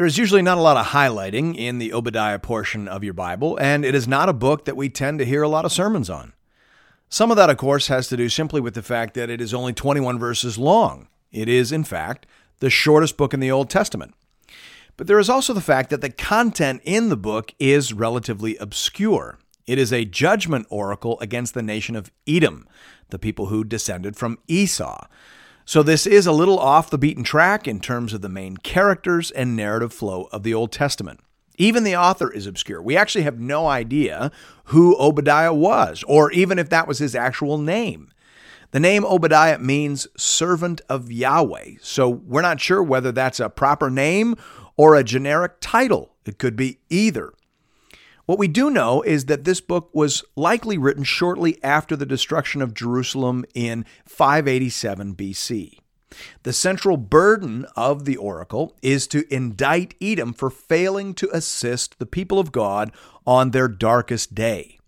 There is usually not a lot of highlighting in the Obadiah portion of your Bible, and it is not a book that we tend to hear a lot of sermons on. Some of that, of course, has to do simply with the fact that it is only 21 verses long. It is, in fact, the shortest book in the Old Testament. But there is also the fact that the content in the book is relatively obscure. It is a judgment oracle against the nation of Edom, the people who descended from Esau. So this is a little off the beaten track in terms of the main characters and narrative flow of the Old Testament. Even the author is obscure. We actually have no idea who Obadiah was, or even if that was his actual name. The name Obadiah means servant of Yahweh, so we're not sure whether that's a proper name or a generic title. It could be either. What we do know is that this book was likely written shortly after the destruction of Jerusalem in 587 BC. The central burden of the oracle is to indict Edom for failing to assist the people of God on their darkest day.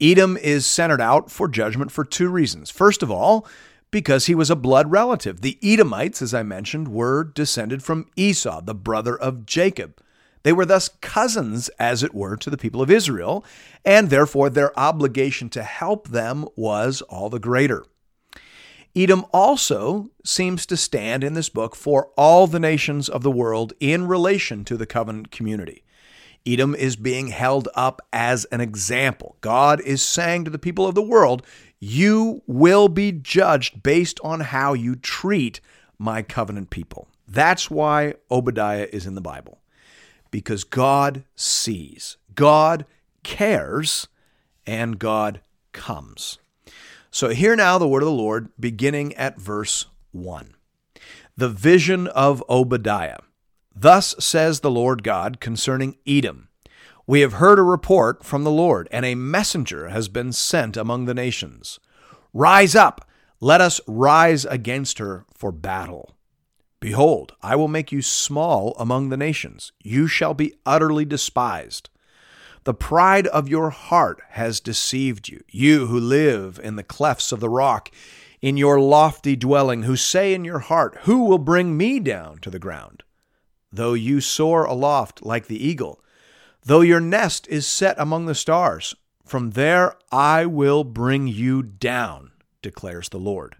Edom is centered out for judgment for two reasons. First of all, because he was a blood relative. The Edomites, as I mentioned, were descended from Esau, the brother of Jacob. They were thus cousins, as it were, to the people of Israel, and therefore their obligation to help them was all the greater. Edom also seems to stand in this book for all the nations of the world in relation to the covenant community. Edom is being held up as an example. God is saying to the people of the world, You will be judged based on how you treat my covenant people. That's why Obadiah is in the Bible because God sees, God cares, and God comes. So, hear now the word of the Lord, beginning at verse 1. The vision of Obadiah. Thus says the Lord God concerning Edom We have heard a report from the Lord, and a messenger has been sent among the nations. Rise up, let us rise against her for battle. Behold, I will make you small among the nations. You shall be utterly despised. The pride of your heart has deceived you, you who live in the clefts of the rock, in your lofty dwelling, who say in your heart, Who will bring me down to the ground? Though you soar aloft like the eagle, though your nest is set among the stars, from there I will bring you down, declares the Lord.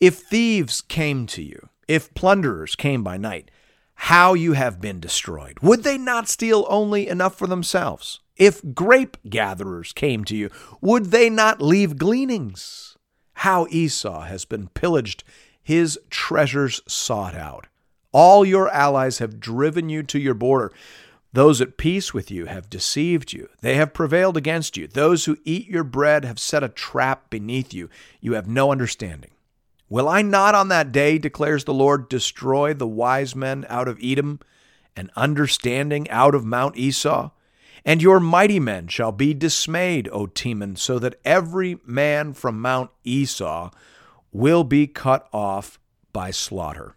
If thieves came to you, if plunderers came by night, how you have been destroyed. Would they not steal only enough for themselves? If grape gatherers came to you, would they not leave gleanings? How Esau has been pillaged, his treasures sought out. All your allies have driven you to your border. Those at peace with you have deceived you. They have prevailed against you. Those who eat your bread have set a trap beneath you. You have no understanding. Will I not on that day, declares the Lord, destroy the wise men out of Edom and understanding out of Mount Esau? And your mighty men shall be dismayed, O Teman, so that every man from Mount Esau will be cut off by slaughter.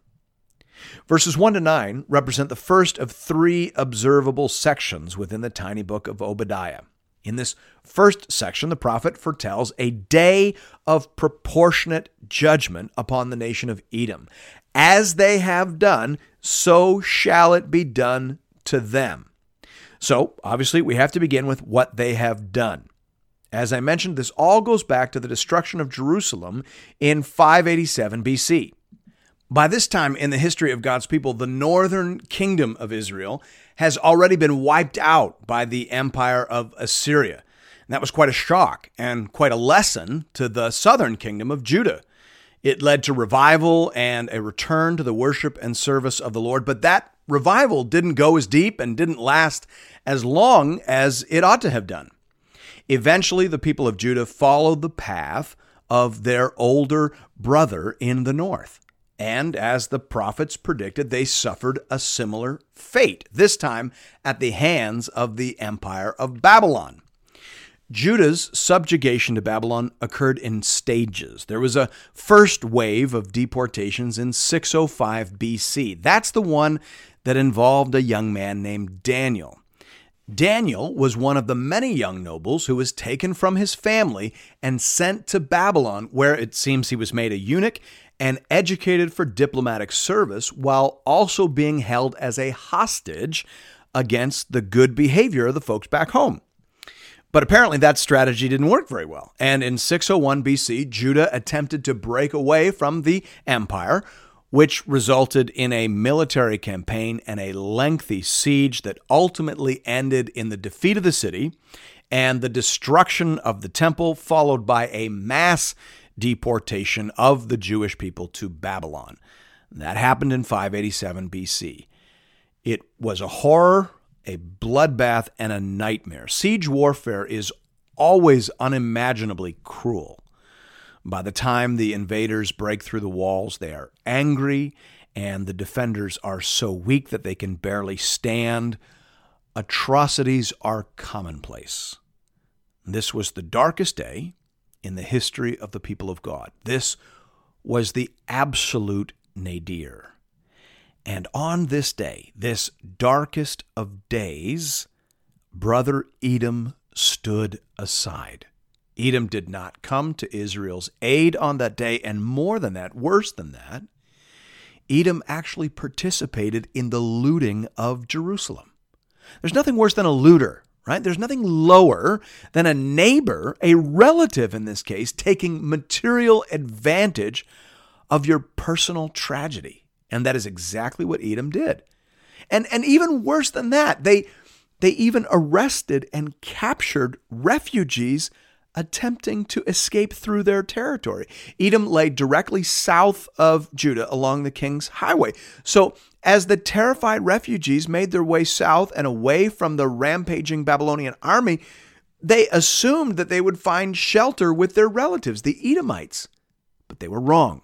Verses 1 to 9 represent the first of three observable sections within the tiny book of Obadiah. In this first section, the prophet foretells a day of proportionate judgment upon the nation of Edom. As they have done, so shall it be done to them. So, obviously, we have to begin with what they have done. As I mentioned, this all goes back to the destruction of Jerusalem in 587 BC. By this time in the history of God's people, the northern kingdom of Israel has already been wiped out by the empire of Assyria. And that was quite a shock and quite a lesson to the southern kingdom of Judah. It led to revival and a return to the worship and service of the Lord, but that revival didn't go as deep and didn't last as long as it ought to have done. Eventually, the people of Judah followed the path of their older brother in the north. And as the prophets predicted, they suffered a similar fate, this time at the hands of the empire of Babylon. Judah's subjugation to Babylon occurred in stages. There was a first wave of deportations in 605 BC. That's the one that involved a young man named Daniel. Daniel was one of the many young nobles who was taken from his family and sent to Babylon, where it seems he was made a eunuch and educated for diplomatic service while also being held as a hostage against the good behavior of the folks back home. But apparently that strategy didn't work very well. And in 601 BC, Judah attempted to break away from the empire, which resulted in a military campaign and a lengthy siege that ultimately ended in the defeat of the city and the destruction of the temple, followed by a mass deportation of the Jewish people to Babylon. That happened in 587 BC. It was a horror a bloodbath, and a nightmare. Siege warfare is always unimaginably cruel. By the time the invaders break through the walls, they are angry, and the defenders are so weak that they can barely stand. Atrocities are commonplace. This was the darkest day in the history of the people of God. This was the absolute nadir. And on this day, this darkest of days, brother Edom stood aside. Edom did not come to Israel's aid on that day, and more than that, worse than that, Edom actually participated in the looting of Jerusalem. There's nothing worse than a looter, right? There's nothing lower than a neighbor, a relative in this case, taking material advantage of your personal tragedy. And that is exactly what Edom did. And, and even worse than that, they, they even arrested and captured refugees attempting to escape through their territory. Edom lay directly south of Judah along the king's highway. So, as the terrified refugees made their way south and away from the rampaging Babylonian army, they assumed that they would find shelter with their relatives, the Edomites. But they were wrong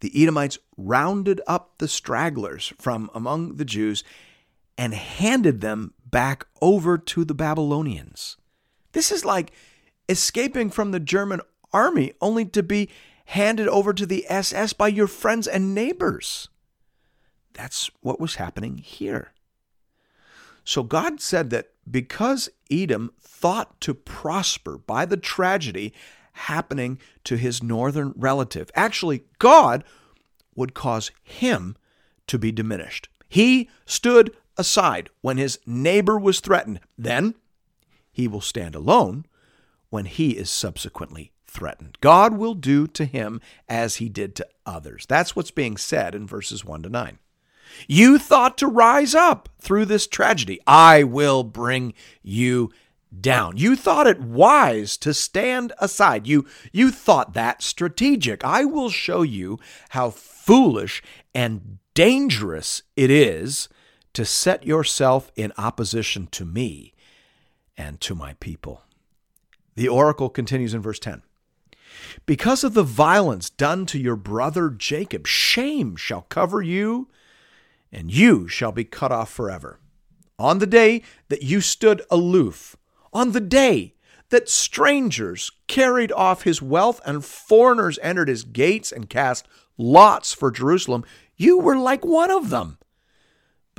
the Edomites rounded up the stragglers from among the Jews and handed them back over to the Babylonians. This is like escaping from the German army only to be handed over to the SS by your friends and neighbors. That's what was happening here. So God said that because Edom thought to prosper by the tragedy happening to his northern relative. Actually, God would cause him to be diminished. He stood aside when his neighbor was threatened. Then he will stand alone when he is subsequently threatened. God will do to him as he did to others. That's what's being said in verses 1 to 9. You thought to rise up through this tragedy. I will bring you down. You thought it wise to stand aside. You, you thought that strategic. I will show you how foolish and dangerous it is to set yourself in opposition to me and to my people. The oracle continues in verse 10. Because of the violence done to your brother Jacob, shame shall cover you, and you shall be cut off forever. On the day that you stood aloof, on the day that strangers carried off his wealth and foreigners entered his gates and cast lots for Jerusalem, you were like one of them.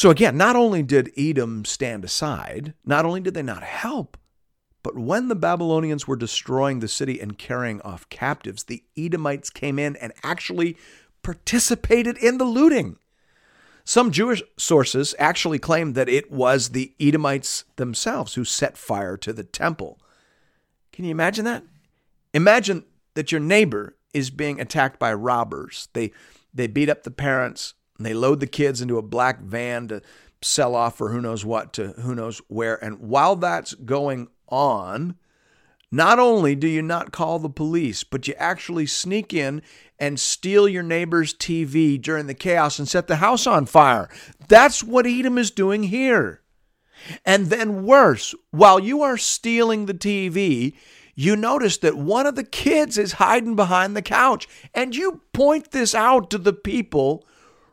So again, not only did Edom stand aside, not only did they not help, but when the Babylonians were destroying the city and carrying off captives, the Edomites came in and actually participated in the looting. Some Jewish sources actually claim that it was the Edomites themselves who set fire to the temple. Can you imagine that? Imagine that your neighbor is being attacked by robbers. They They beat up the parents and they load the kids into a black van to sell off for who knows what to who knows where. And while that's going on, not only do you not call the police, but you actually sneak in and steal your neighbor's TV during the chaos and set the house on fire. That's what Edom is doing here. And then, worse, while you are stealing the TV, you notice that one of the kids is hiding behind the couch. And you point this out to the people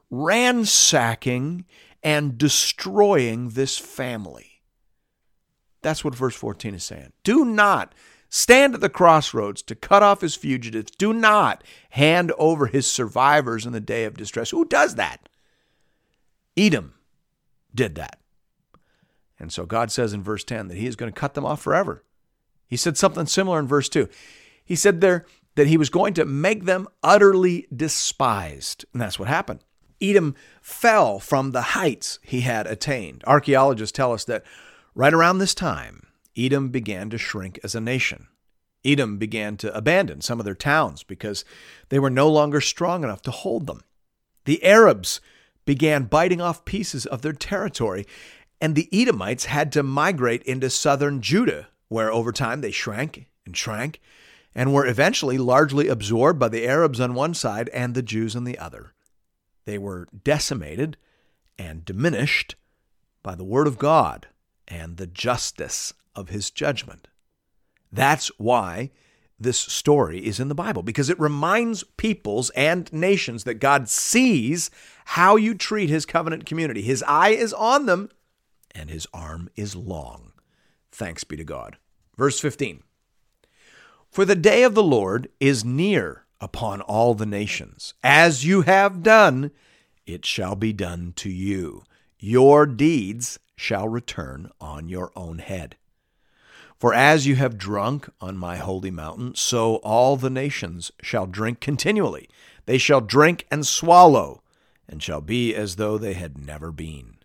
ransacking and destroying this family. That's what verse 14 is saying. Do not stand at the crossroads to cut off his fugitives. Do not hand over his survivors in the day of distress. Who does that? Edom did that. And so God says in verse 10 that he is going to cut them off forever. He said something similar in verse 2. He said there that he was going to make them utterly despised. And that's what happened. Edom fell from the heights he had attained. Archaeologists tell us that right around this time, Edom began to shrink as a nation. Edom began to abandon some of their towns because they were no longer strong enough to hold them. The Arabs began biting off pieces of their territory, and the Edomites had to migrate into southern Judah, where over time they shrank and shrank and were eventually largely absorbed by the Arabs on one side and the Jews on the other. They were decimated and diminished by the Word of God and the justice of his judgment. That's why this story is in the Bible, because it reminds peoples and nations that God sees how you treat his covenant community. His eye is on them, and his arm is long. Thanks be to God. Verse 15 For the day of the Lord is near upon all the nations. As you have done, it shall be done to you. Your deeds shall return on your own head. For as you have drunk on my holy mountain, so all the nations shall drink continually. They shall drink and swallow, and shall be as though they had never been.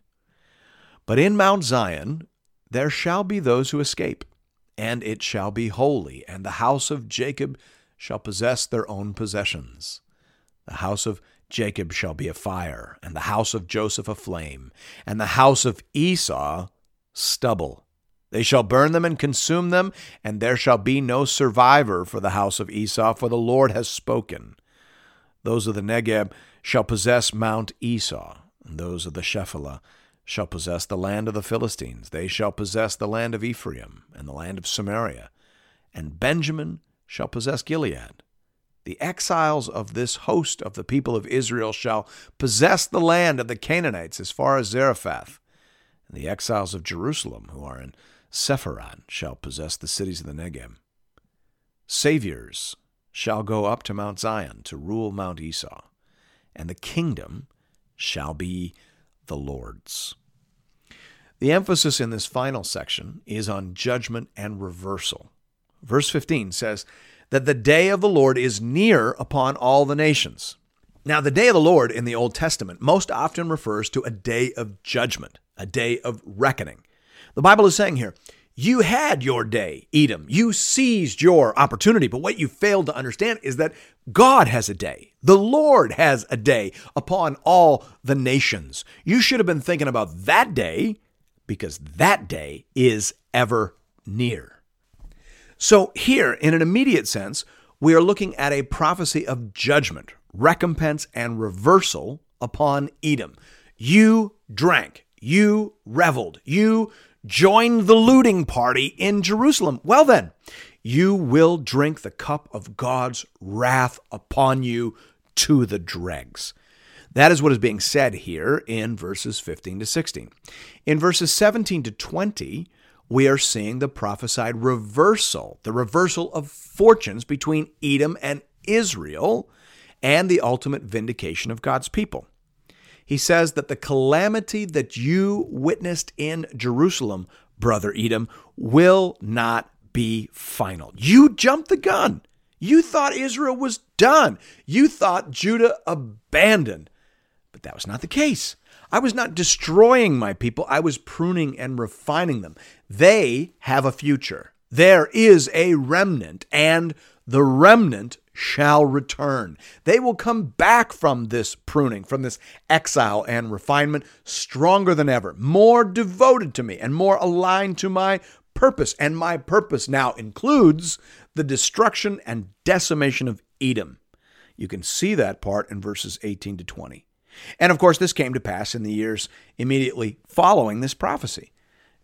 But in Mount Zion there shall be those who escape, and it shall be holy, and the house of Jacob shall possess their own possessions. The house of Jacob shall be a fire, and the house of Joseph a flame, and the house of Esau stubble. They shall burn them and consume them, and there shall be no survivor for the house of Esau, for the Lord has spoken. Those of the Negeb shall possess Mount Esau, and those of the Shephelah shall possess the land of the Philistines. They shall possess the land of Ephraim and the land of Samaria, and Benjamin shall possess Gilead. The exiles of this host of the people of Israel shall possess the land of the Canaanites as far as Zarephath, and the exiles of Jerusalem who are in Sepharad shall possess the cities of the Negeb. Saviors shall go up to Mount Zion to rule Mount Esau, and the kingdom shall be the Lord's. The emphasis in this final section is on judgment and reversal. Verse 15 says that the day of the Lord is near upon all the nations. Now, the day of the Lord in the Old Testament most often refers to a day of judgment, a day of reckoning. The Bible is saying here, you had your day, Edom. You seized your opportunity. But what you failed to understand is that God has a day. The Lord has a day upon all the nations. You should have been thinking about that day because that day is ever near. So, here, in an immediate sense, we are looking at a prophecy of judgment, recompense, and reversal upon Edom. You drank, you reveled, you joined the looting party in Jerusalem. Well, then, you will drink the cup of God's wrath upon you to the dregs. That is what is being said here in verses 15 to 16. In verses 17 to 20, we are seeing the prophesied reversal, the reversal of fortunes between Edom and Israel, and the ultimate vindication of God's people. He says that the calamity that you witnessed in Jerusalem, brother Edom, will not be final. You jumped the gun. You thought Israel was done. You thought Judah abandoned. But that was not the case. I was not destroying my people, I was pruning and refining them. They have a future. There is a remnant, and the remnant shall return. They will come back from this pruning, from this exile and refinement, stronger than ever, more devoted to me, and more aligned to my purpose. And my purpose now includes the destruction and decimation of Edom. You can see that part in verses 18 to 20. And of course, this came to pass in the years immediately following this prophecy.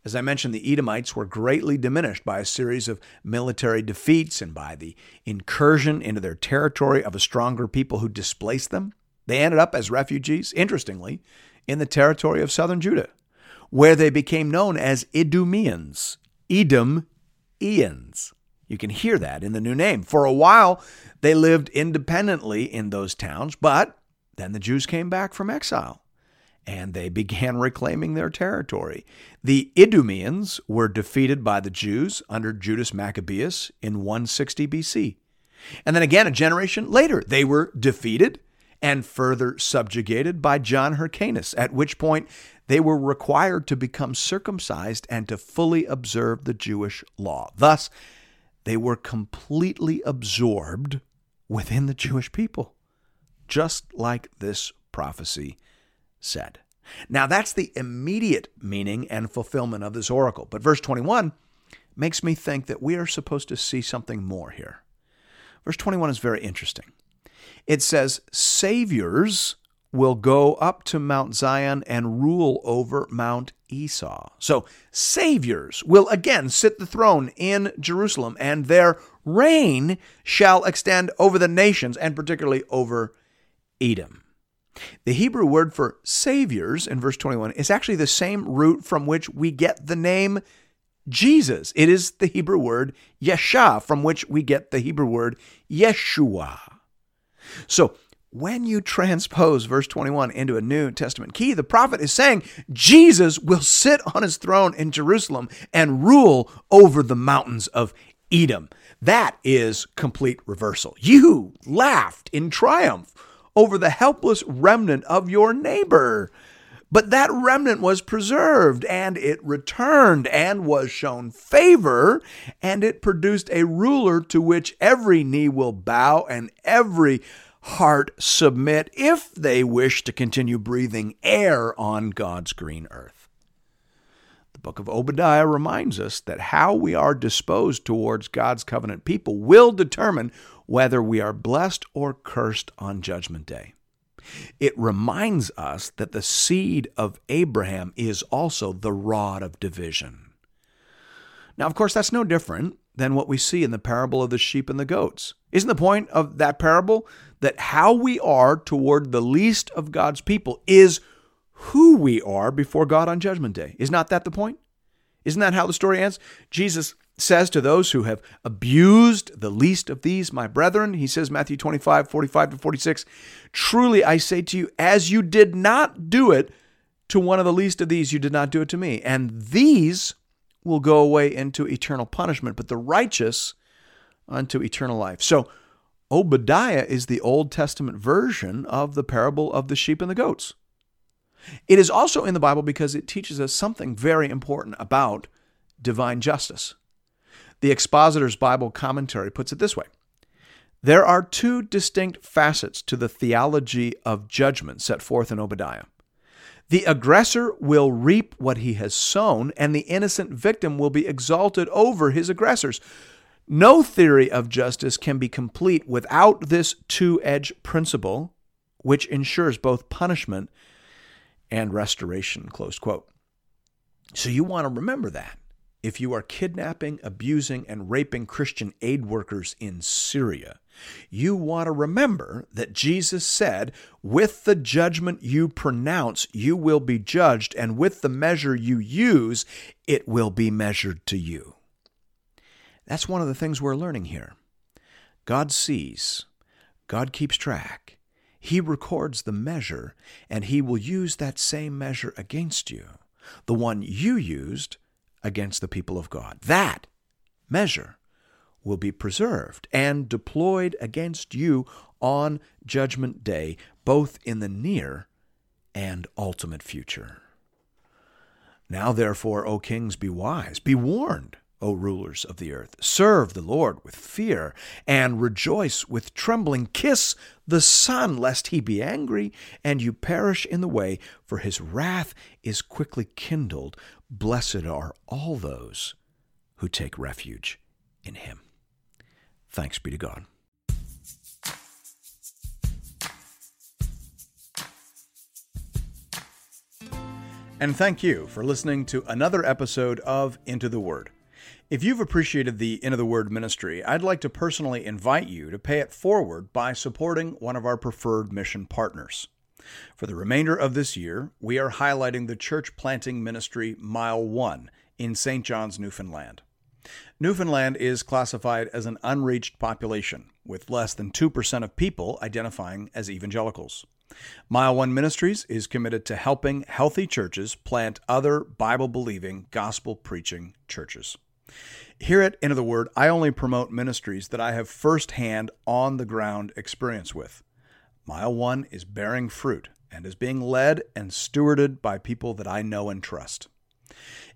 As I mentioned, the Edomites were greatly diminished by a series of military defeats and by the incursion into their territory of a stronger people who displaced them. They ended up as refugees, interestingly, in the territory of southern Judah, where they became known as Idumeans, Edom Eans. You can hear that in the new name. For a while, they lived independently in those towns, but then the Jews came back from exile and they began reclaiming their territory. The Idumeans were defeated by the Jews under Judas Maccabeus in 160 BC. And then again, a generation later, they were defeated and further subjugated by John Hyrcanus, at which point they were required to become circumcised and to fully observe the Jewish law. Thus, they were completely absorbed within the Jewish people, just like this prophecy said. Now, that's the immediate meaning and fulfillment of this oracle. But verse 21 makes me think that we are supposed to see something more here. Verse 21 is very interesting. It says, Saviors will go up to Mount Zion and rule over Mount Esau. So, saviors will again sit the throne in Jerusalem, and their reign shall extend over the nations, and particularly over Edom. The Hebrew word for saviors in verse 21 is actually the same root from which we get the name Jesus. It is the Hebrew word Yeshua, from which we get the Hebrew word Yeshua. So, when you transpose verse 21 into a New Testament key, the prophet is saying Jesus will sit on his throne in Jerusalem and rule over the mountains of Edom. That is complete reversal. You laughed in triumph over the helpless remnant of your neighbor. But that remnant was preserved and it returned and was shown favor, and it produced a ruler to which every knee will bow and every heart submit if they wish to continue breathing air on God's green earth. The book of Obadiah reminds us that how we are disposed towards God's covenant people will determine whether we are blessed or cursed on Judgment Day. It reminds us that the seed of Abraham is also the rod of division. Now, of course, that's no different than what we see in the parable of the sheep and the goats. Isn't the point of that parable that how we are toward the least of God's people is who we are before God on Judgment Day? Is not that the point? Isn't that how the story ends? Jesus says to those who have abused the least of these, my brethren, he says, Matthew 25, 45 to 46, truly I say to you, as you did not do it to one of the least of these, you did not do it to me. And these will go away into eternal punishment, but the righteous unto eternal life. So, Obadiah is the Old Testament version of the parable of the sheep and the goats. It is also in the Bible because it teaches us something very important about divine justice. The Expositor's Bible Commentary puts it this way There are two distinct facets to the theology of judgment set forth in Obadiah. The aggressor will reap what he has sown, and the innocent victim will be exalted over his aggressors. No theory of justice can be complete without this two edged principle, which ensures both punishment and restoration. Close quote. So you want to remember that if you are kidnapping, abusing, and raping Christian aid workers in Syria, you want to remember that Jesus said, With the judgment you pronounce, you will be judged, and with the measure you use, it will be measured to you. That's one of the things we're learning here. God sees, God keeps track, He records the measure, and He will use that same measure against you. The one you used against the people of God. That measure will be preserved and deployed against you on Judgment Day, both in the near and ultimate future. Now, therefore, O kings, be wise, be warned. O rulers of the earth. Serve the Lord with fear and rejoice with trembling. Kiss the Son, lest he be angry and you perish in the way, for his wrath is quickly kindled. Blessed are all those who take refuge in him. Thanks be to God. And thank you for listening to another episode of Into the Word. If you've appreciated the Into the Word ministry, I'd like to personally invite you to pay it forward by supporting one of our preferred mission partners. For the remainder of this year, we are highlighting the church planting ministry Mile 1 in St. John's, Newfoundland. Newfoundland is classified as an unreached population, with less than 2% of people identifying as evangelicals. Mile One Ministries is committed to helping healthy churches plant other Bible believing, gospel preaching churches. Here at Into the Word, I only promote ministries that I have firsthand on the ground experience with. Mile One is bearing fruit and is being led and stewarded by people that I know and trust.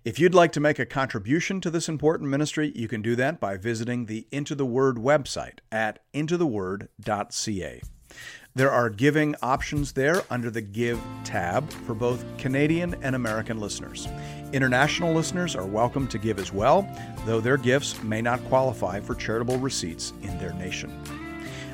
If you'd like to make a contribution to this important ministry, you can do that by visiting the Into the Word website at intotheword.ca. There are giving options there under the Give tab for both Canadian and American listeners. International listeners are welcome to give as well, though their gifts may not qualify for charitable receipts in their nation.